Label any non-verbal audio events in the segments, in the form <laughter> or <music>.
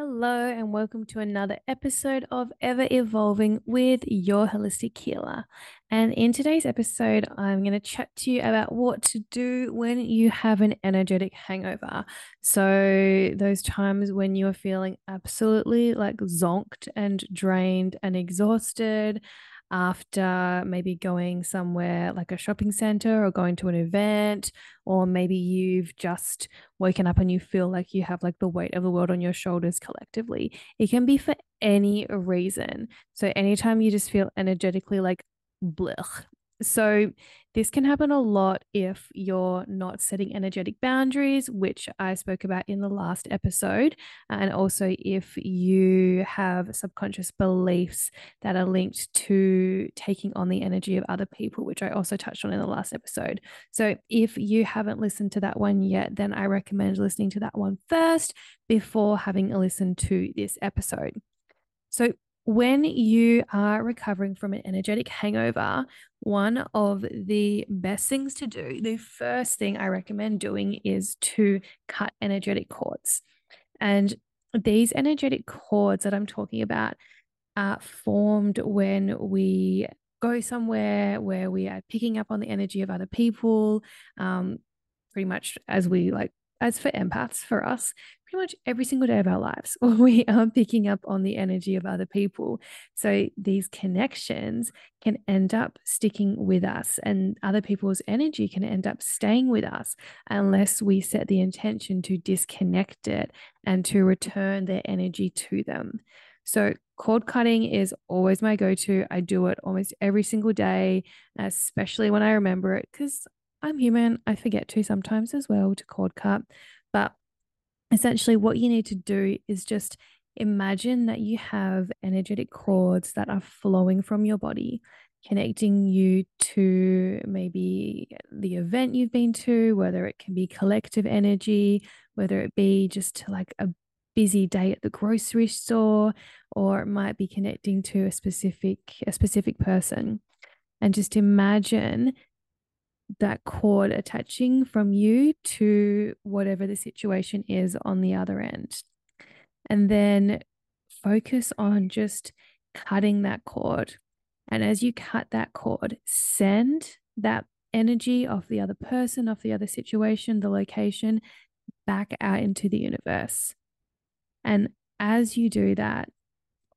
Hello, and welcome to another episode of Ever Evolving with your holistic healer. And in today's episode, I'm going to chat to you about what to do when you have an energetic hangover. So, those times when you're feeling absolutely like zonked and drained and exhausted after maybe going somewhere like a shopping center or going to an event, or maybe you've just woken up and you feel like you have like the weight of the world on your shoulders collectively. It can be for any reason. So, anytime you just feel energetically like blech, so, this can happen a lot if you're not setting energetic boundaries, which I spoke about in the last episode. And also, if you have subconscious beliefs that are linked to taking on the energy of other people, which I also touched on in the last episode. So, if you haven't listened to that one yet, then I recommend listening to that one first before having a listen to this episode. So, when you are recovering from an energetic hangover, one of the best things to do, the first thing I recommend doing is to cut energetic cords. And these energetic cords that I'm talking about are formed when we go somewhere where we are picking up on the energy of other people, um, pretty much as we like as for empaths, for us, pretty much every single day of our lives, <laughs> we are picking up on the energy of other people. So these connections can end up sticking with us, and other people's energy can end up staying with us unless we set the intention to disconnect it and to return their energy to them. So, cord cutting is always my go to. I do it almost every single day, especially when I remember it, because I'm human. I forget to sometimes as well to cord cut. But essentially, what you need to do is just imagine that you have energetic cords that are flowing from your body, connecting you to maybe the event you've been to, whether it can be collective energy, whether it be just like a busy day at the grocery store, or it might be connecting to a specific a specific person. And just imagine that cord attaching from you to whatever the situation is on the other end. And then focus on just cutting that cord. And as you cut that cord, send that energy of the other person, of the other situation, the location back out into the universe. And as you do that,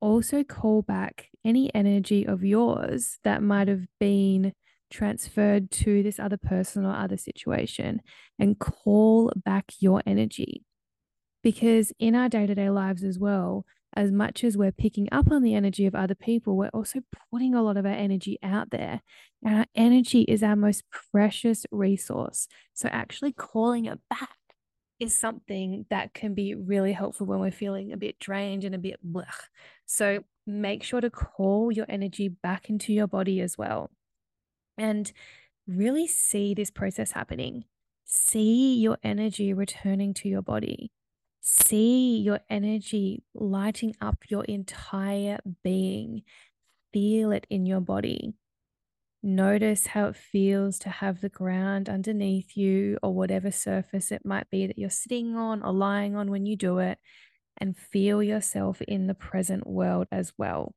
also call back any energy of yours that might have been transferred to this other person or other situation and call back your energy. Because in our day to day lives as well, as much as we're picking up on the energy of other people, we're also putting a lot of our energy out there. And our energy is our most precious resource. So, actually calling it back is something that can be really helpful when we're feeling a bit drained and a bit blech. So, make sure to call your energy back into your body as well and really see this process happening. See your energy returning to your body. See your energy lighting up your entire being. Feel it in your body. Notice how it feels to have the ground underneath you or whatever surface it might be that you're sitting on or lying on when you do it, and feel yourself in the present world as well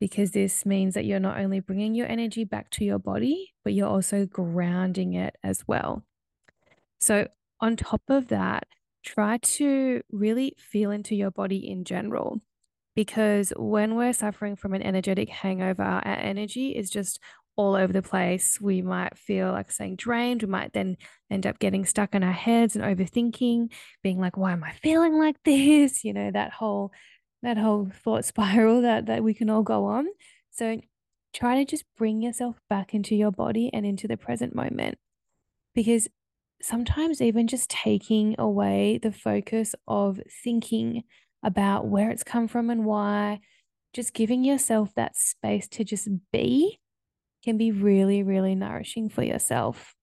because this means that you're not only bringing your energy back to your body, but you're also grounding it as well. So, on top of that, try to really feel into your body in general. Because when we're suffering from an energetic hangover, our energy is just all over the place. We might feel like saying drained. We might then end up getting stuck in our heads and overthinking, being like, why am I feeling like this? <laughs> You know, that whole that whole <laughs> thought spiral that that we can all go on. So try to just bring yourself back into your body and into the present moment. Because sometimes even just taking away the focus of thinking about where it's come from and why, just giving yourself that space to just be can be really, really nourishing for yourself.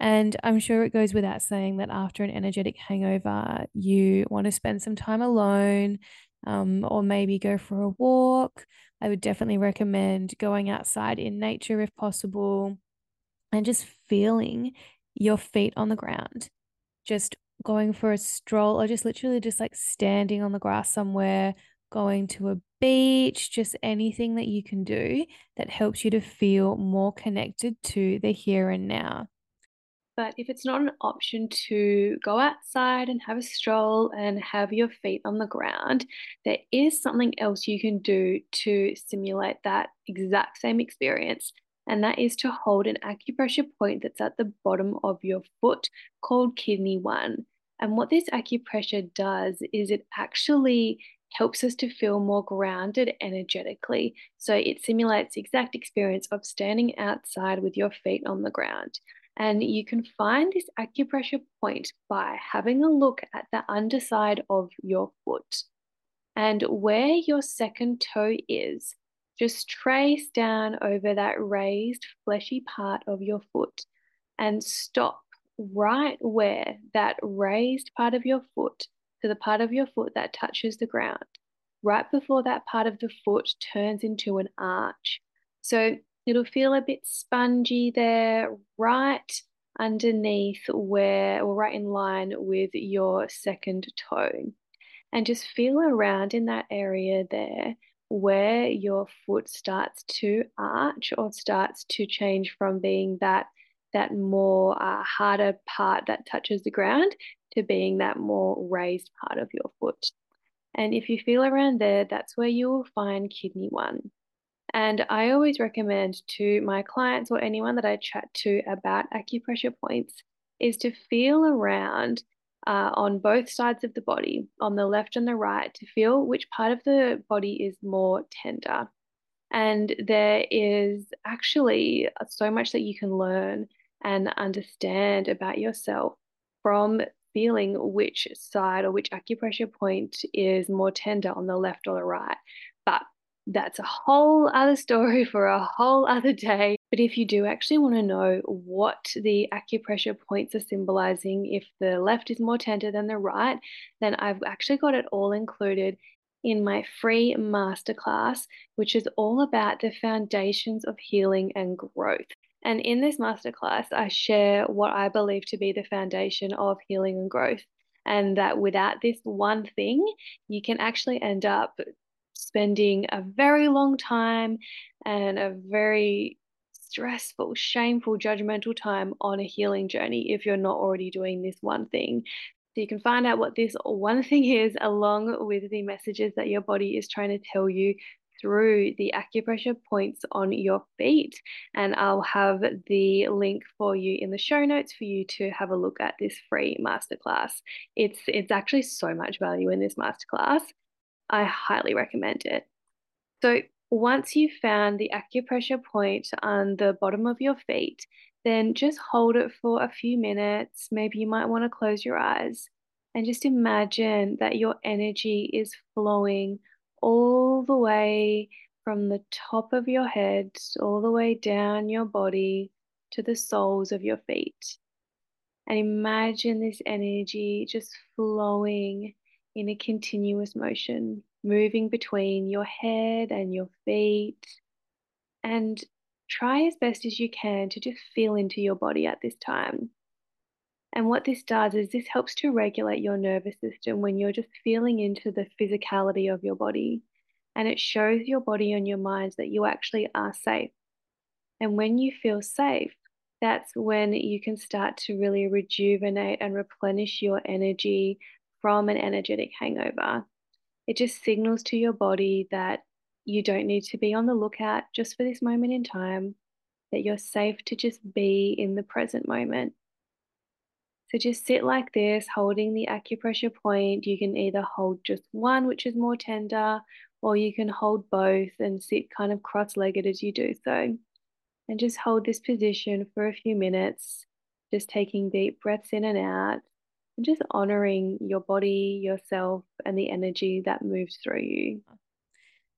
And I'm sure it goes without saying that after an energetic hangover, you want to spend some time alone, um, or maybe go for a walk. I would definitely recommend going outside in nature if possible and just feeling your feet on the ground, just going for a stroll or just literally just like standing on the grass somewhere, going to a beach, just anything that you can do that helps you to feel more connected to the here and now. But if it's not an option to go outside and have a stroll and have your feet on the ground, there is something else you can do to simulate that exact same experience. And that is to hold an acupressure point that's at the bottom of your foot called kidney one. And what this acupressure does is it actually helps us to feel more grounded energetically. So it simulates the exact experience of standing outside with your feet on the ground. And you can find this acupressure point by having a look at the underside of your foot. And where your second toe is, just trace down over that raised fleshy part of your foot and stop right where that raised part of your foot to the part of your foot that touches the ground, right before that part of the foot turns into an arch. So It'll feel a bit spongy there, right underneath where, or right in line with your second toe. And just feel around in that area there where your foot starts to arch or starts to change from being that that more uh, harder part that touches the ground to being that more raised part of your foot. And if you feel around there, that's where you will find kidney one. And I always recommend to my clients or anyone that I chat to about acupressure points is to feel around uh, on both sides of the body, on the left and the right, to feel which part of the body is more tender. And there is actually so much that you can learn and understand about yourself from feeling which side or which acupressure point is more tender on the left or the right. But that's a whole other story for a whole other day. But if you do actually want to know what the acupressure points are symbolizing, if the left is more tender than the right, then I've actually got it all included in my free masterclass, which is all about the foundations of healing and growth. And in this masterclass, I share what I believe to be the foundation of healing and growth. And that without this one thing, you can actually end up spending a very long time and a very stressful, shameful, judgmental time on a healing journey if you're not already doing this one thing. So you can find out what this one thing is along with the messages that your body is trying to tell you through the acupressure points on your feet. And I'll have the link for you in the show notes for you to have a look at this free masterclass. It's it's actually so much value in this masterclass. I highly recommend it. So, once you've found the acupressure point on the bottom of your feet, then just hold it for a few minutes. Maybe you might want to close your eyes and just imagine that your energy is flowing all the way from the top of your head, all the way down your body to the soles of your feet. And imagine this energy just flowing in a continuous motion, moving between your head and your feet. And try as best as you can to just feel into your body at this time. And what this does is this helps to regulate your nervous system when you're just feeling into the physicality of your body. And it shows your body and your mind that you actually are safe. And when you feel safe, that's when you can start to really rejuvenate and replenish your energy from an energetic hangover. It just signals to your body that you don't need to be on the lookout just for this moment in time, that you're safe to just be in the present moment. So just sit like this, holding the acupressure point. You can either hold just one, which is more tender, or you can hold both and sit kind of cross legged as you do so. And just hold this position for a few minutes, just taking deep breaths in and out and just honoring your body, yourself, and the energy that moves through you.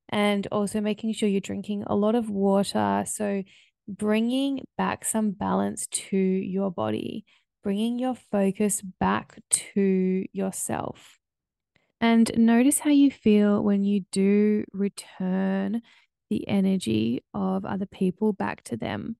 And also making sure you're drinking a lot of water. So, bringing back some balance to your body, bringing your focus back to yourself. And notice how you feel when you do return the energy of other people back to them.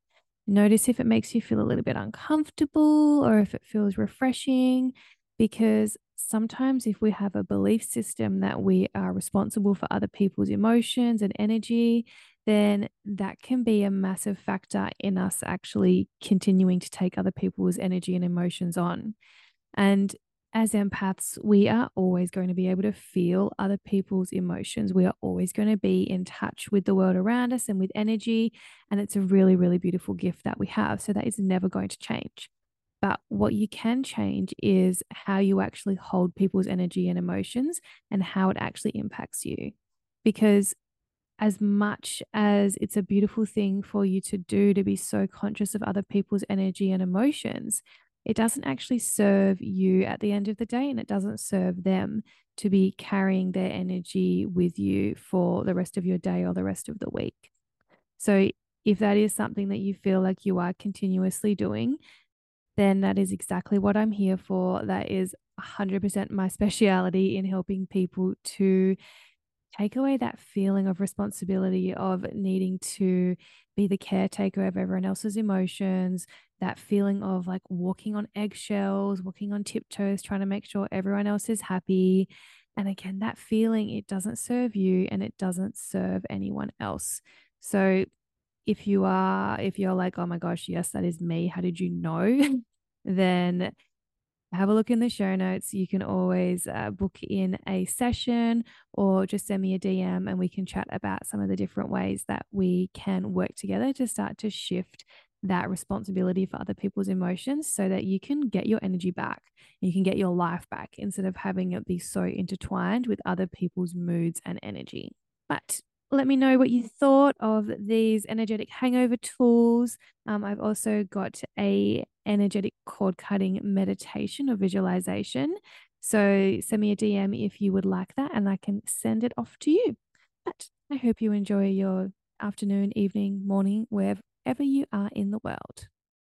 Notice if it makes you feel a little bit uncomfortable or if it feels refreshing. because sometimes if we have a belief system that we are responsible for other people's emotions and energy, then that can be a massive factor in us actually continuing to take other people's energy and emotions on. And as empaths, we are always going to be able to feel other people's emotions. We are always going to be in touch with the world around us and with energy. And it's a really, really beautiful gift that we have. So that is never going to change. But what you can change is how you actually hold people's energy and emotions and how it actually impacts you. Because as much as it's a beautiful thing for you to do to be so conscious of other people's energy and emotions, it doesn't actually serve you at the end of the day and it doesn't serve them to be carrying their energy with you for the rest of your day or the rest of the week. So, if that is something that you feel like you are continuously doing, then that is exactly what I'm here for. That is 100% my <laughs> speciality in helping people to take away that feeling of responsibility of needing to be the caretaker of everyone else's emotions, that feeling of like walking on eggshells, walking on tiptoes, trying to make sure everyone else is happy. And again, that feeling, it doesn't serve you and it doesn't serve anyone else. So if you are, if you're like, oh my gosh, yes, that is me, how did you know? <laughs> then have a look in the show notes. You can always uh, book in a session or just send me a DM and we can chat about some of the different ways that we can work together to start to shift that responsibility for other people's emotions so that you can get your energy back. You can get your life back instead of having it be so intertwined with other people's moods and energy. But let me know what you thought of these energetic hangover tools. Um, I've also got a energetic cord cutting meditation or visualization. So send me a DM if you would like that, and I can send it off to you. But I hope you enjoy your afternoon, evening, morning, wherever you are in the world.